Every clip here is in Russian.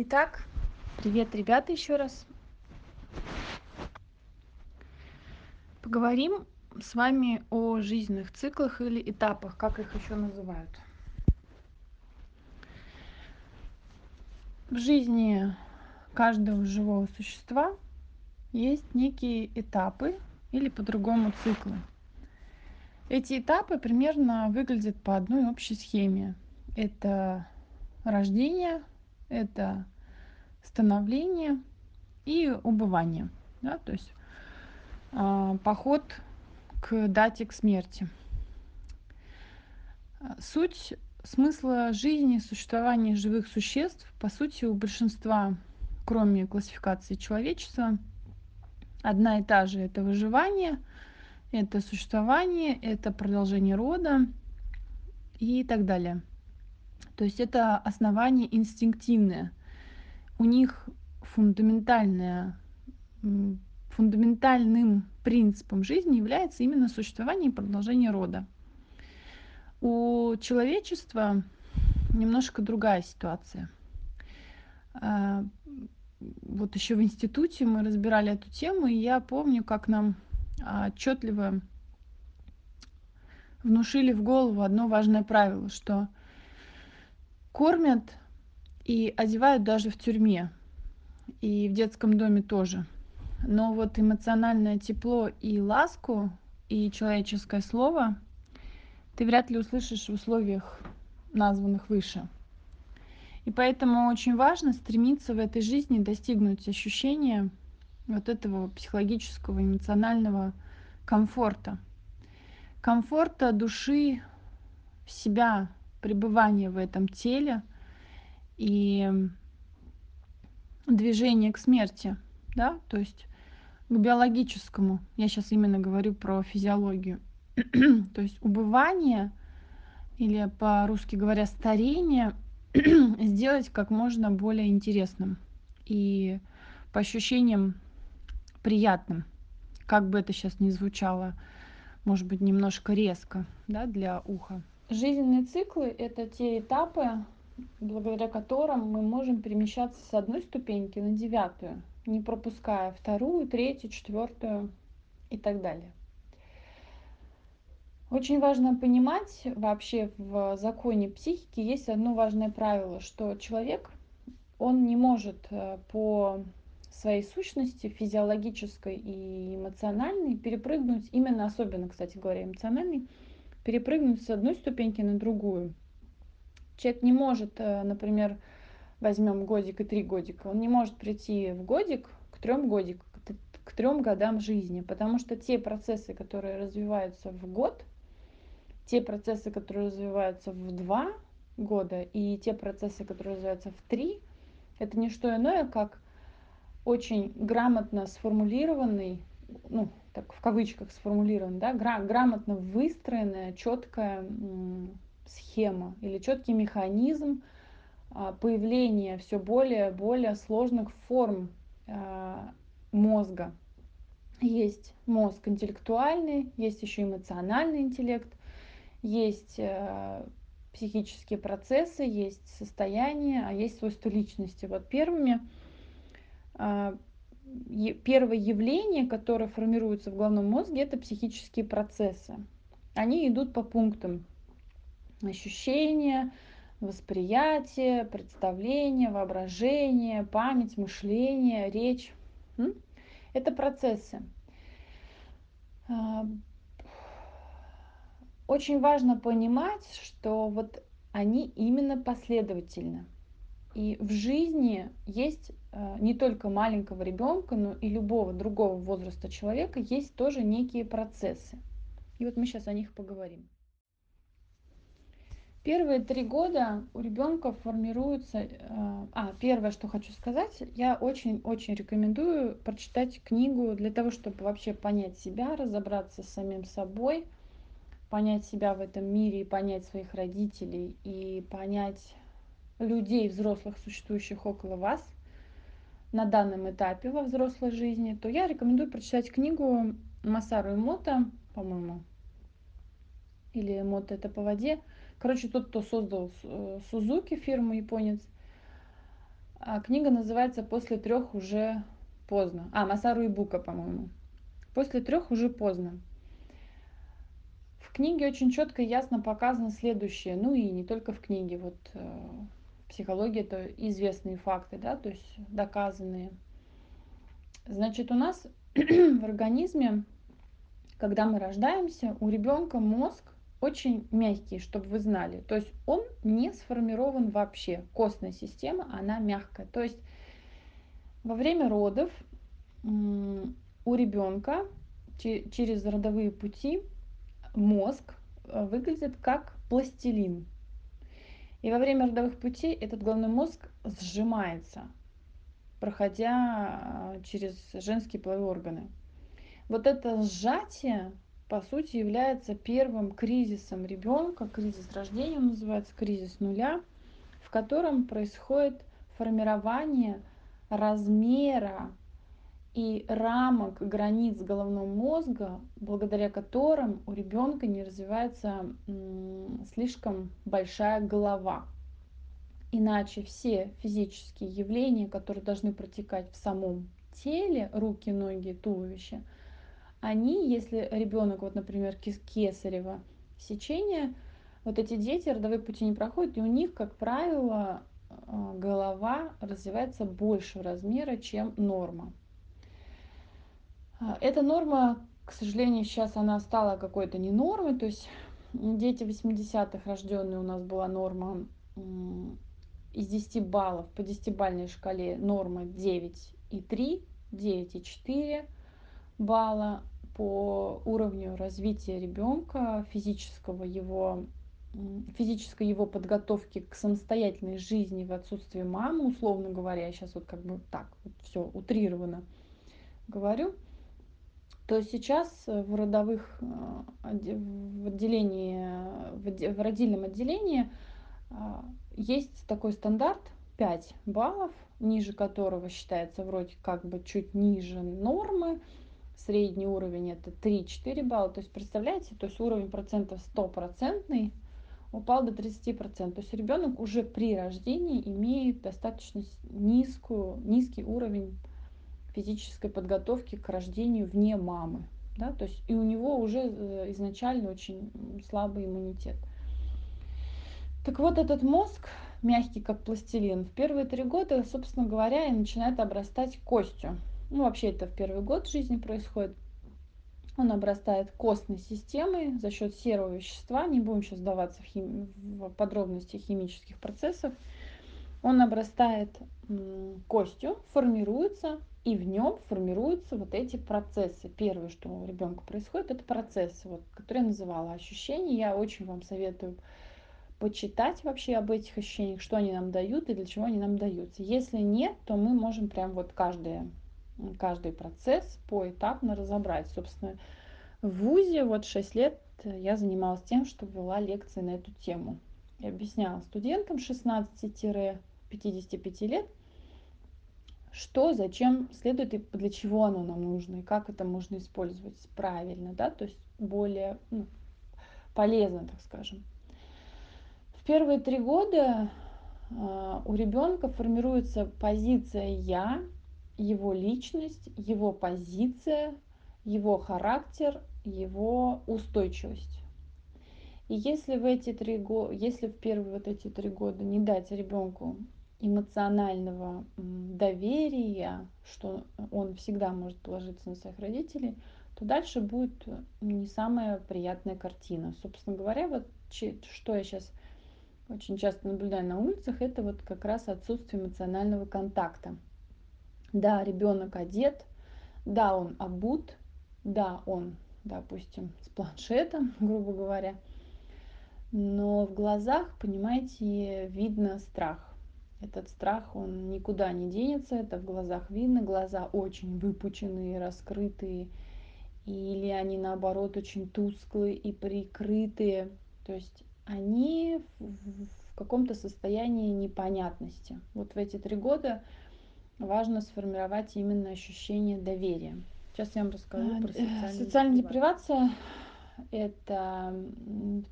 Итак, привет, ребята, еще раз. Поговорим с вами о жизненных циклах или этапах, как их еще называют. В жизни каждого живого существа есть некие этапы или по-другому циклы. Эти этапы примерно выглядят по одной общей схеме. Это рождение, это становление и убывание. Да? То есть э, поход к дате к смерти. Суть смысла жизни, существования живых существ, по сути, у большинства, кроме классификации человечества, одна и та же. Это выживание, это существование, это продолжение рода и так далее. То есть это основание инстинктивное. У них фундаментальное, фундаментальным принципом жизни является именно существование и продолжение рода. У человечества немножко другая ситуация. А, вот еще в институте мы разбирали эту тему, и я помню, как нам отчетливо внушили в голову одно важное правило, что кормят и одевают даже в тюрьме и в детском доме тоже. Но вот эмоциональное тепло и ласку и человеческое слово ты вряд ли услышишь в условиях названных выше. И поэтому очень важно стремиться в этой жизни достигнуть ощущения вот этого психологического эмоционального комфорта. Комфорта души себя пребывание в этом теле и движение к смерти, да, то есть к биологическому. Я сейчас именно говорю про физиологию. то есть убывание или по-русски говоря старение сделать как можно более интересным и по ощущениям приятным. Как бы это сейчас ни звучало, может быть, немножко резко да, для уха. Жизненные циклы — это те этапы, благодаря которым мы можем перемещаться с одной ступеньки на девятую, не пропуская вторую, третью, четвертую и так далее. Очень важно понимать, вообще в законе психики есть одно важное правило, что человек, он не может э, по своей сущности физиологической и эмоциональной перепрыгнуть, именно особенно, кстати говоря, эмоциональной, перепрыгнуть с одной ступеньки на другую. Человек не может, э, например, возьмем годик и три годика, он не может прийти в годик к трем годик, к трем годам жизни, потому что те процессы, которые развиваются в год, те процессы, которые развиваются в два года, и те процессы, которые развиваются в три, это не что иное, как очень грамотно сформулированный, ну, так в кавычках сформулирован, да, гра грамотно выстроенная, четкая схема или четкий механизм а, появления все более более сложных форм а, мозга. Есть мозг интеллектуальный, есть еще эмоциональный интеллект, есть э, психические процессы, есть состояние, а есть свойства личности. Вот первыми а, первое явление, которое формируется в головном мозге, это психические процессы. Они идут по пунктам. Ощущения, восприятие, представление, воображение, память, мышление, речь. Это процессы. А, очень важно понимать, что вот они именно последовательны. И в жизни есть э, не только маленького ребенка, но и любого другого возраста человека есть тоже некие процессы. И вот мы сейчас о них поговорим. Первые три года у ребенка формируется... Э, а, первое, что хочу сказать, я очень-очень рекомендую прочитать книгу для того, чтобы вообще понять себя, разобраться с самим собой, понять себя в этом мире и понять своих родителей и понять людей, взрослых, существующих около вас на данном этапе во взрослой жизни, то я рекомендую прочитать книгу Масару Эмото, по-моему, или Эмото это по воде. Короче, тот, кто создал э, Сузуки, фирму японец, А книга называется «После трех уже поздно». А, Масару Ибука, по-моему. «После трех уже поздно». В книге очень четко и ясно показано следующее. Ну и не только в книге. Вот э, психология это известные факты, да, то есть доказанные. Значит, у нас в организме, когда мы рождаемся, у ребенка мозг очень мягкий, чтобы вы знали. То есть он не сформирован вообще. Костная система, она мягкая. То есть во время родов у ребенка через родовые пути мозг э, выглядит как пластилин. И во время родовых путей этот головной мозг сжимается, проходя э, через женские половые органы. Вот это сжатие по сути, является первым кризисом ребенка, кризис рождения он называется, кризис нуля, в котором происходит формирование размера и рамок границ головного мозга, благодаря которым у ребенка не развивается слишком большая голова. Иначе все физические явления, которые должны протекать в самом теле, руки, ноги, туловище – они, если ребенок, вот, например, кесарево сечение, вот эти дети родовые пути не проходят, и у них, как правило, а, голова развивается большего размера, чем норма. А, эта норма, к сожалению, сейчас она стала какой-то не нормой, то есть дети 80-х рожденные у нас была норма из 10 баллов по 10-бальной шкале норма 9,3, 9,4, балла по уровню развития ребенка, физического его, физической его подготовки к самостоятельной жизни в отсутствии мамы, условно говоря, я сейчас вот как бы так вот все утрированно говорю, то сейчас в родовых, э, в отделении, в родильном отделении э, есть такой стандарт 5 баллов, ниже которого считается вроде как бы чуть ниже нормы, средний уровень это 3-4 балла. То есть, представляете, то есть уровень процентов стопроцентный упал до 30%. То есть ребенок уже при рождении имеет достаточно низкую, низкий уровень физической подготовки к рождению вне мамы. Да? То есть и у него уже э, изначально очень слабый иммунитет. Так вот, этот мозг, мягкий как пластилин, в первые три года, собственно говоря, и начинает обрастать костью ну вообще это в первый год жизни происходит, он обрастает костной системой за счет серого вещества, не будем сейчас сдаваться в, хим... в подробности химических процессов, он обрастает костью, формируется, и в нем формируются вот эти процессы. Первое, что у ребенка происходит, это процессы, вот, которые я называла ощущения. Я очень вам советую почитать вообще об этих ощущениях, что они нам дают и для чего они нам даются. Если нет, то мы можем прям вот каждое каждый процесс поэтапно разобрать. Собственно, в ВУЗе вот 6 лет я занималась тем, что вела лекции на эту тему. И объясняла студентам 16-55 лет, что, зачем следует и для чего оно нам нужно, и как это можно использовать правильно, да, то есть более ну, полезно, так скажем. В первые три года э, у ребенка формируется позиция «я», его личность, его позиция, его характер, его устойчивость. И если в эти три года, если в первые вот эти три года не дать ребенку эмоционального доверия, что он всегда может положиться на своих родителей, то дальше будет не самая приятная картина. Собственно говоря, вот что я сейчас очень часто наблюдаю на улицах, это вот как раз отсутствие эмоционального контакта. Да, ребенок одет, да, он обут, да, он, допустим, с планшетом, грубо говоря, но в глазах, понимаете, видно страх. Этот страх, он никуда не денется, это в глазах видно, глаза очень выпученные, раскрытые, или они наоборот очень тусклые и прикрытые. То есть они в каком-то состоянии непонятности. Вот в эти три года важно сформировать именно ощущение доверия. Сейчас я вам расскажу а, про социальную, социальная депривация. Это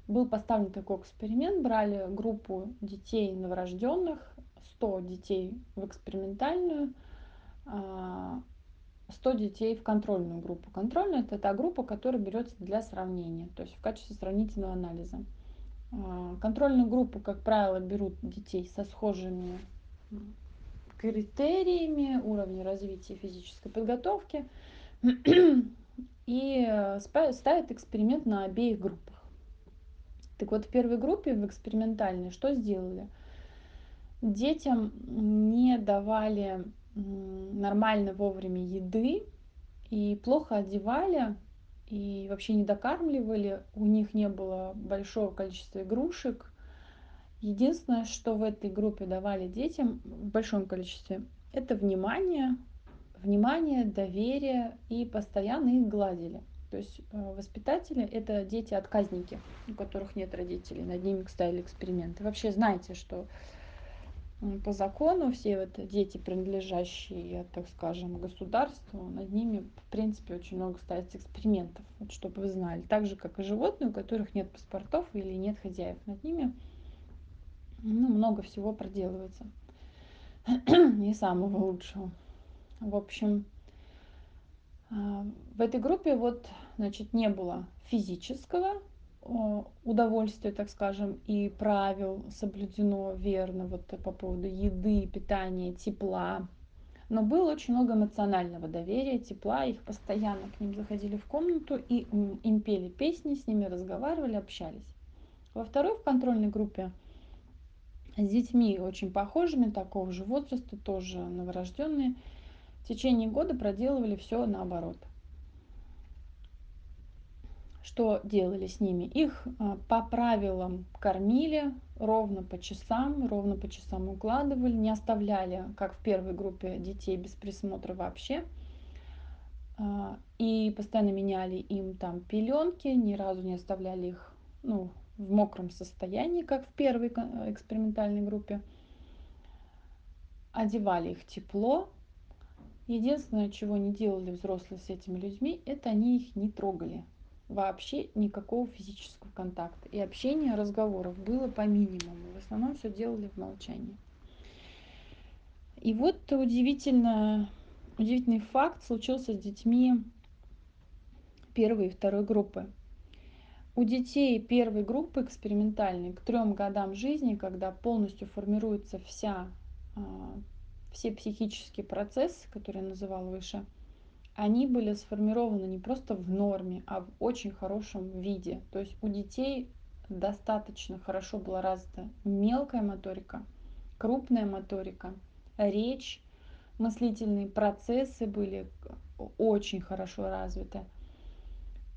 был поставлен такой эксперимент. Брали группу детей новорожденных 100 детей в экспериментальную, 100 детей в контрольную группу. Контрольная – это та группа, которая берется для сравнения, то есть в качестве сравнительного анализа. Контрольную группу, как правило, берут детей со схожими критериями уровня развития физической подготовки и э, ставят эксперимент на обеих группах. Так вот, в первой группе, в экспериментальной, что сделали? Детям не давали нормально вовремя еды и плохо одевали и вообще не докармливали. У них не было большого количества игрушек. Единственное, что в этой группе давали детям в большом количестве, это внимание, внимание, доверие и постоянно их гладили. То есть э, воспитатели – это дети-отказники, у которых нет родителей. Над ними ставили эксперименты. Вообще знаете, что по закону все вот дети, принадлежащие, так скажем, государству, над ними, в принципе, очень много ставится экспериментов, вот, чтобы вы знали. Так же, как и животные, у которых нет паспортов или нет хозяев. Над ними ну, много всего проделывается. Не самого лучшего. В общем, а, в этой группе вот, значит, не было физического удовольствия, так скажем, и правил соблюдено верно вот по поводу еды, питания, тепла. Но было очень много эмоционального доверия, тепла. Их постоянно к ним заходили в комнату и им пели песни, с ними разговаривали, общались. Во второй в контрольной группе с детьми очень похожими, такого же возраста, тоже новорожденные, в течение года проделывали все наоборот. Что делали с ними? Их а, по правилам кормили, ровно по часам, ровно по часам укладывали, не оставляли, как в первой группе, детей без присмотра вообще. А, и постоянно меняли им там пеленки, ни разу не оставляли их ну, в мокром состоянии, как в первой экспериментальной группе. Одевали их тепло, Единственное, чего не делали взрослые с этими людьми, это они их не трогали. Вообще никакого физического контакта. И общения, разговоров было по минимуму. В основном все делали в молчании. И вот удивительно, удивительный факт случился с детьми первой и второй группы. У детей первой группы экспериментальной к трем годам жизни, когда полностью формируется вся а, все психические процессы, которые я называла выше, они были сформированы не просто в норме, а в очень хорошем виде. То есть у детей достаточно хорошо была развита мелкая моторика, крупная моторика, речь, мыслительные процессы были очень хорошо развиты.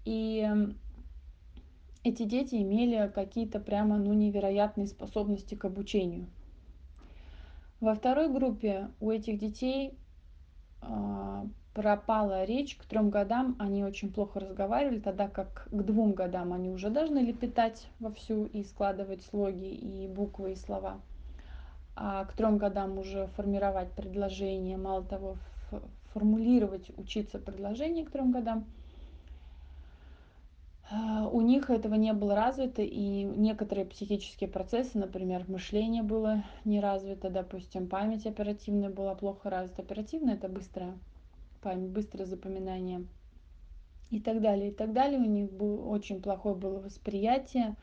И эти дети имели какие-то прямо ну, невероятные способности к обучению. Во второй группе у этих детей э, пропала речь. К трем годам они очень плохо разговаривали, тогда как к двум годам они уже должны лепетать вовсю и складывать слоги и буквы и слова. А к трем годам уже формировать предложения, мало того, формулировать, учиться предложения к трем годам – а, у них этого не было развито, и некоторые психические процессы, например, мышление было не развито, допустим, память оперативная была плохо развита. Оперативная – это быстрая быстрое запоминание и так далее, и так далее. У них было очень плохое было восприятие,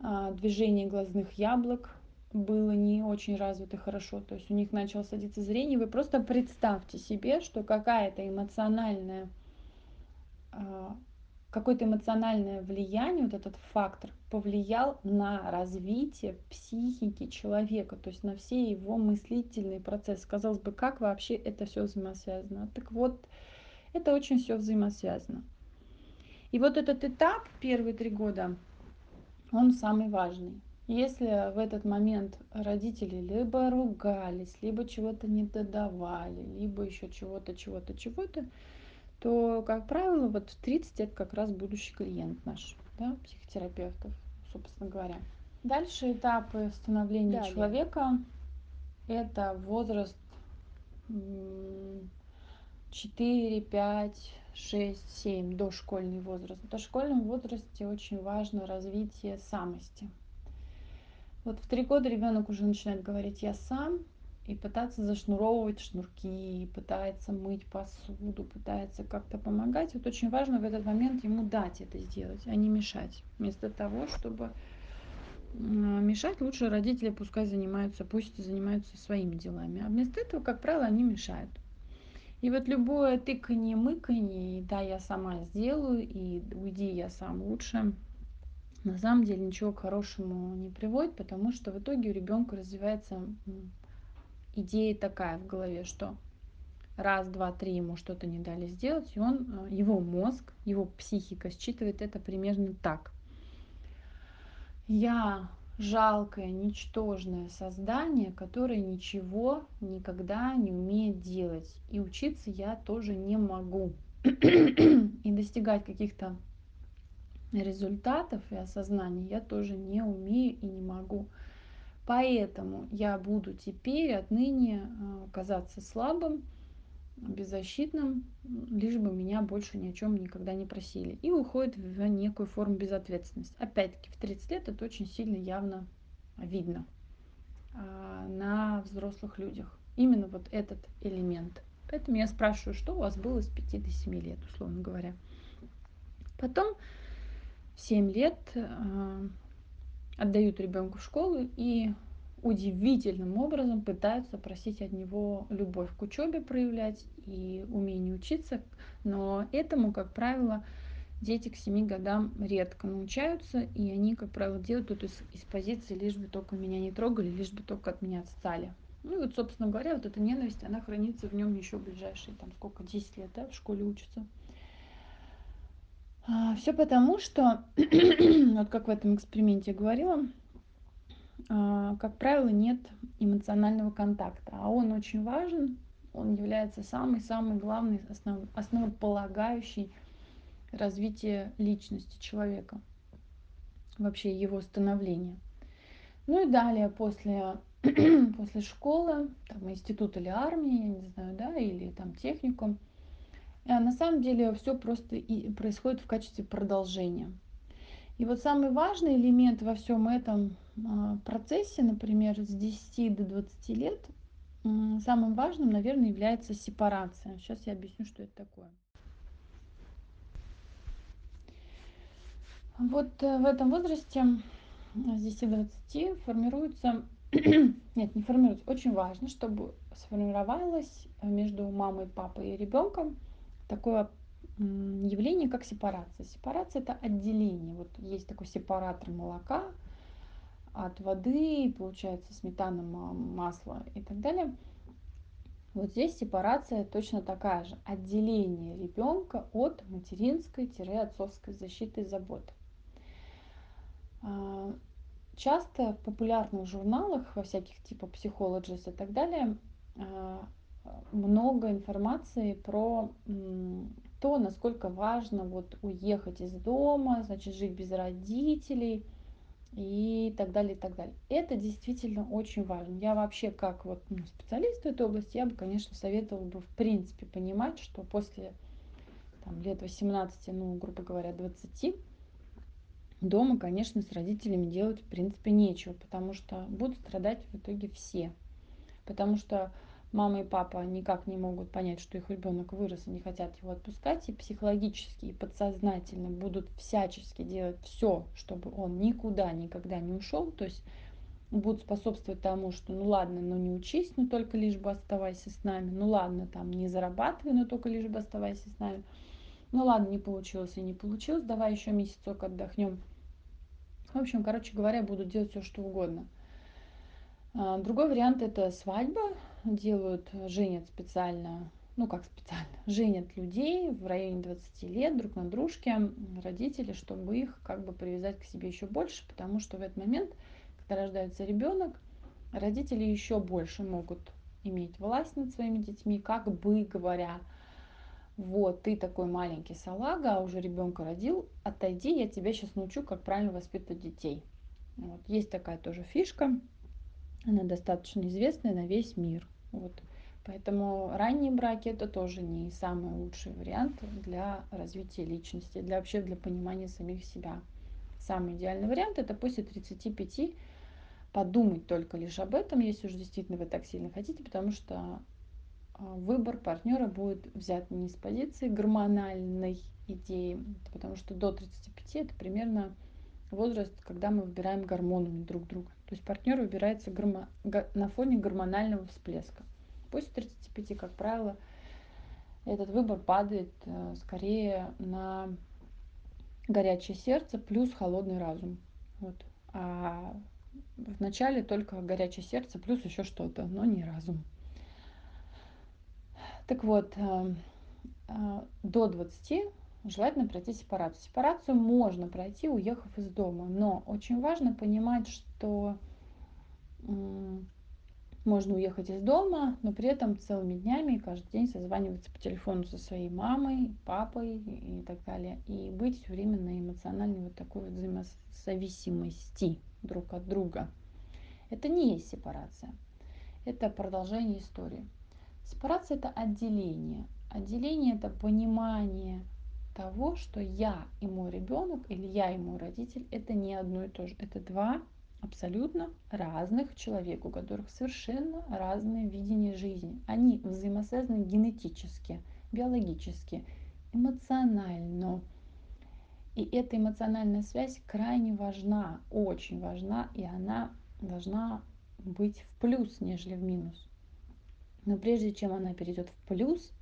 а, движение глазных яблок было не очень развито хорошо, то есть у них начало садиться зрение. Вы просто представьте себе, что какая-то эмоциональная а, какое-то эмоциональное влияние, вот этот фактор, повлиял на развитие психики человека, то есть на все его мыслительные процессы. Казалось бы, как вообще это все взаимосвязано? Так вот, это очень все взаимосвязано. И вот этот этап, первые три года, он самый важный. Если в этот момент родители либо ругались, либо чего-то не додавали, либо еще чего-то, чего-то, чего-то, то, как правило, вот в 30 это как раз будущий клиент наш, да, психотерапевтов, собственно говоря. Дальше этапы становления Далее. человека – это возраст 4, 5, 6, 7, дошкольный возраст. В дошкольном возрасте очень важно развитие самости. Вот в три года ребенок уже начинает говорить «я сам», и пытаться зашнуровывать шнурки, пытается мыть посуду, пытается как-то помогать. Вот очень важно в этот момент ему дать это сделать, а не мешать. Вместо того, чтобы мешать, лучше родители пускай занимаются, пусть занимаются своими делами. А вместо этого, как правило, они мешают. И вот любое тыканье, мыканье, да, я сама сделаю, и уйди, я сам лучше, на самом деле ничего к хорошему не приводит, потому что в итоге у ребенка развивается идея такая в голове, что раз, два, три ему что-то не дали сделать, и он, э, его мозг, его психика считывает это примерно так. Я жалкое, ничтожное создание, которое ничего никогда не умеет делать. И учиться я тоже не могу. и достигать каких-то результатов и осознания я тоже не умею и не могу. Поэтому я буду теперь отныне э, казаться слабым, беззащитным, лишь бы меня больше ни о чем никогда не просили. И уходит в некую форму безответственности. Опять-таки, в 30 лет это очень сильно явно видно а, на взрослых людях. Именно вот этот элемент. Поэтому я спрашиваю, что у вас было с 5 до 7 лет, условно говоря. Потом в 7 лет э, отдают ребенку в школу и удивительным образом пытаются просить от него любовь к учебе проявлять и умение учиться, но этому, как правило, дети к 7 годам редко научаются, и они, как правило, делают это из, из позиции лишь бы только меня не трогали, лишь бы только от меня отстали. Ну и вот, собственно говоря, вот эта ненависть, она хранится в нем еще ближайшие, там, сколько, 10 лет, да, в школе учится. А, Все потому, что, вот как в этом эксперименте говорила, а, как правило, нет эмоционального контакта, а он очень важен, он является самый-самый главный, основ, основополагающий развитие личности человека, вообще его становления. Ну и далее, после, после школы, там, институт или армии, я не знаю, да, или там техникум, на самом деле все просто и происходит в качестве продолжения. И вот самый важный элемент во всем этом а, процессе, например, с 10 до 20 лет, самым важным, наверное, является сепарация. Сейчас я объясню, что это такое. Вот э, в этом возрасте с 10 до 20 формируется, нет, не формируется, очень важно, чтобы сформировалось между мамой, папой и ребенком такое явление, как сепарация. Сепарация – это отделение. Вот есть такой сепаратор молока от воды, получается сметана, масло и так далее. Вот здесь сепарация точно такая же. Отделение ребенка от материнской-отцовской защиты и заботы. А, часто в популярных журналах, во всяких типа Psychologist и так далее, а, много информации про то, насколько важно вот уехать из дома, значит, жить без родителей и так далее, и так далее. Это действительно очень важно. Я вообще как вот ну, специалист в этой области, я бы, конечно, советовала бы в принципе понимать, что после там, лет 18, ну, грубо говоря, 20, дома, конечно, с родителями делать в принципе нечего, потому что будут страдать в итоге все. Потому что мама и папа никак не могут понять, что их ребенок вырос и не хотят его отпускать, и психологически, и подсознательно будут всячески делать все, чтобы он никуда никогда не ушел, то есть будут способствовать тому, что ну ладно, но не учись, но только лишь бы оставайся с нами, ну ладно, там не зарабатывай, но только лишь бы оставайся с нами, ну ладно, не получилось и не получилось, давай еще месяцок отдохнем. В общем, короче говоря, будут делать все, что угодно. А, другой вариант это свадьба, делают, женят специально, ну как специально, женят людей в районе 20 лет друг на дружке, родители, чтобы их как бы привязать к себе еще больше, потому что в этот момент, когда рождается ребенок, родители еще больше могут иметь власть над своими детьми, как бы говоря, вот, ты такой маленький салага, а уже ребенка родил, отойди, я тебя сейчас научу, как правильно воспитывать детей. Вот, есть такая тоже фишка, она достаточно известная на весь мир. Вот. Поэтому ранние браки это тоже не самый лучший вариант для развития личности, для вообще для понимания самих себя. Самый идеальный вариант это после 35 подумать только лишь об этом, если уж действительно вы так сильно хотите, потому что а, выбор партнера будет взят не с позиции гормональной идеи, потому что до 35 это примерно возраст, когда мы выбираем гормонами друг друга. То есть партнер выбирается гормон... на фоне гормонального всплеска. После 35, как правило, этот выбор падает э, скорее на горячее сердце плюс холодный разум. Вот. А в начале только горячее сердце плюс еще что-то, но не разум. Так вот, э, э, до 20 желательно пройти сепарацию. Сепарацию можно пройти, уехав из дома, но очень важно понимать, что можно уехать из дома, но при этом целыми днями каждый день созваниваться по телефону со своей мамой, папой и так далее. И быть все время на эмоциональной вот такой вот взаимозависимости друг от друга. Это не есть сепарация. Это продолжение истории. Сепарация это отделение. Отделение это понимание того, что я и мой ребенок или я и мой родитель это не одно и то же. Это два абсолютно разных человек, у которых совершенно разное видение жизни. Они взаимосвязаны генетически, биологически, эмоционально. И эта эмоциональная связь крайне важна, очень важна, и она должна быть в плюс, нежели в минус. Но прежде чем она перейдет в плюс,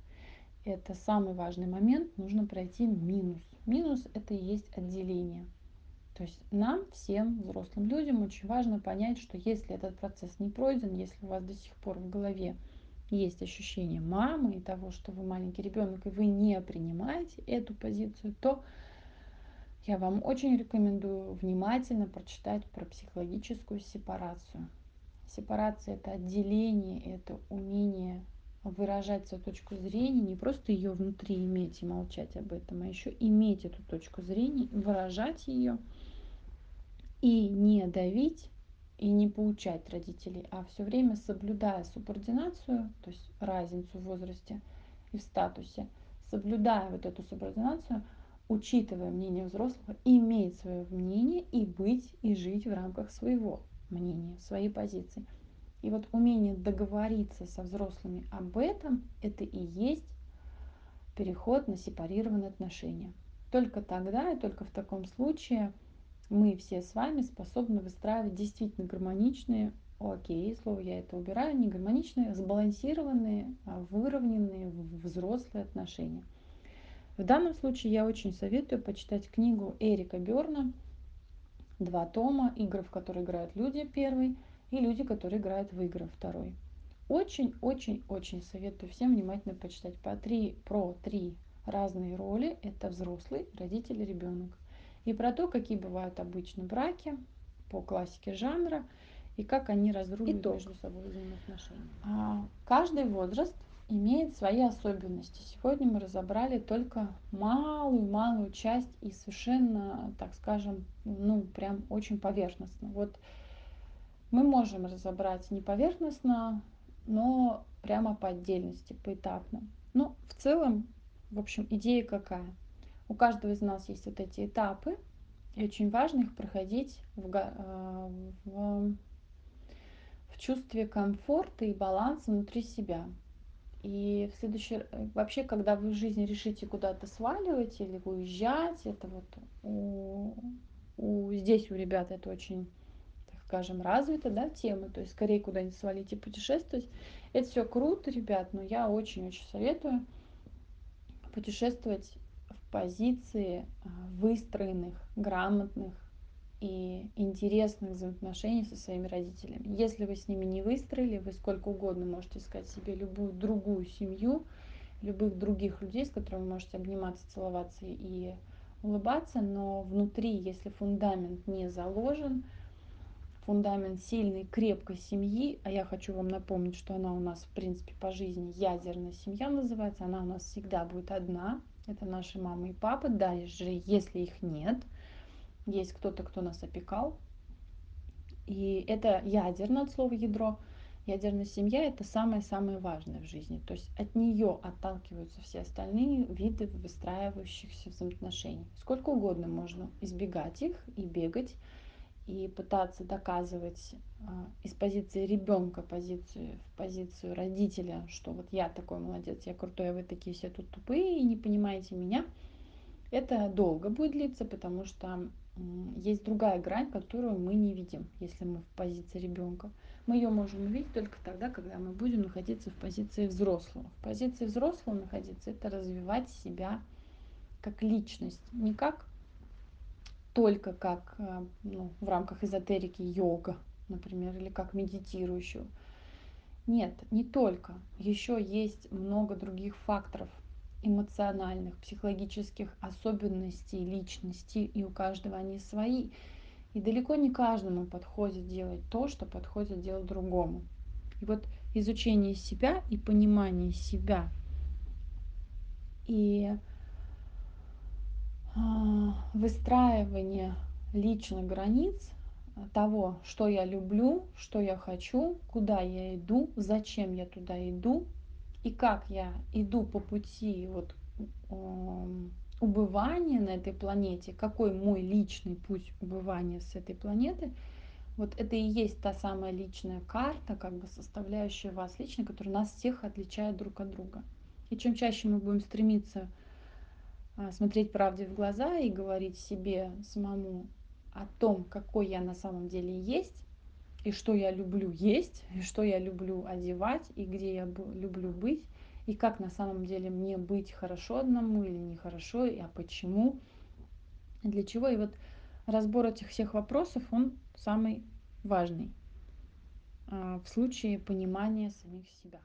это самый важный момент, нужно пройти минус. Минус это и есть отделение – то есть нам, всем взрослым людям, очень важно понять, что если этот процесс не пройден, если у вас до сих пор в голове есть ощущение мамы и того, что вы маленький ребенок, и вы не принимаете эту позицию, то я вам очень рекомендую внимательно прочитать про психологическую сепарацию. Сепарация это отделение, это умение выражать свою точку зрения, не просто ее внутри иметь и молчать об этом, а еще иметь эту точку зрения, выражать ее и не давить и не поучать родителей, а все время соблюдая субординацию, то есть разницу в возрасте и в статусе, соблюдая вот эту субординацию, учитывая мнение взрослого, иметь свое мнение и быть и жить в рамках своего мнения, своей позиции. И вот умение договориться со взрослыми об этом, это и есть переход на сепарированные отношения. Только тогда и только в таком случае – мы все с вами способны выстраивать действительно гармоничные, окей, слово я это убираю, не гармоничные, сбалансированные, а выровненные взрослые отношения. В данном случае я очень советую почитать книгу Эрика Берна «Два тома. Игры, в которые играют люди» первый и «Люди, которые играют в игры» второй. Очень-очень-очень советую всем внимательно почитать по три, про три разные роли. Это взрослый, родитель ребенок и про то, какие бывают обычно браки по классике жанра и как они разрушают между собой взаимоотношения. А, каждый возраст имеет свои особенности. Сегодня мы разобрали только малую-малую часть и совершенно, так скажем, ну, прям очень поверхностно. Вот мы можем разобрать не поверхностно, но прямо по отдельности, поэтапно. Но в целом, в общем, идея какая? У каждого из нас есть вот эти этапы, и очень важно их проходить в, э, в, в чувстве комфорта и баланса внутри себя. И в следующий вообще, когда вы в жизни решите куда-то сваливать или уезжать, это вот у, у здесь у ребят это очень, скажем, развита, да, тема, то есть скорее куда-нибудь свалить и путешествовать. Это все круто, ребят, но я очень-очень советую путешествовать позиции а, выстроенных, грамотных и интересных взаимоотношений со своими родителями. Если вы с ними не выстроили, вы сколько угодно можете искать себе любую другую семью, любых других людей, с которыми вы можете обниматься, целоваться и улыбаться, но внутри, если фундамент не заложен, фундамент сильной, крепкой семьи, а я хочу вам напомнить, что она у нас, в принципе, по жизни ядерная семья называется, она у нас всегда будет одна, это наши мамы и папы, даже если их нет, есть кто-то, кто нас опекал. И это ядерное от слова ядро. Ядерная семья это самое-самое важное в жизни. То есть от нее отталкиваются все остальные виды выстраивающихся взаимоотношений. Сколько угодно можно избегать их и бегать и пытаться доказывать а, из позиции ребенка позицию в позицию родителя, что вот я такой молодец, я крутой, а вы такие все тут тупые и не понимаете меня, это долго будет длиться, потому что есть другая грань, которую мы не видим, если мы в позиции ребенка. Мы ее можем увидеть только тогда, когда мы будем находиться в позиции взрослого. В позиции взрослого находиться это развивать себя как личность, не как только как э, ну, в рамках эзотерики йога, например, или как медитирующую. Нет, не только. Еще есть много других факторов эмоциональных, психологических особенностей личности, и у каждого они свои. И далеко не каждому подходит делать то, что подходит делать другому. И вот изучение себя и понимание себя и выстраивание личных границ того, что я люблю, что я хочу, куда я иду, зачем я туда иду и как я иду по пути вот убывания на этой планете, какой мой личный путь убывания с этой планеты, вот это и есть та самая личная карта, как бы составляющая вас лично, которая нас всех отличает друг от друга. И чем чаще мы будем стремиться а, смотреть правде в глаза и говорить себе самому о том, какой я на самом деле есть, и что я люблю есть, и что я люблю одевать, и где я люблю быть, и как на самом деле мне быть хорошо одному или нехорошо, и а почему, для чего. И вот разбор этих всех вопросов, он самый важный а, в случае понимания самих себя.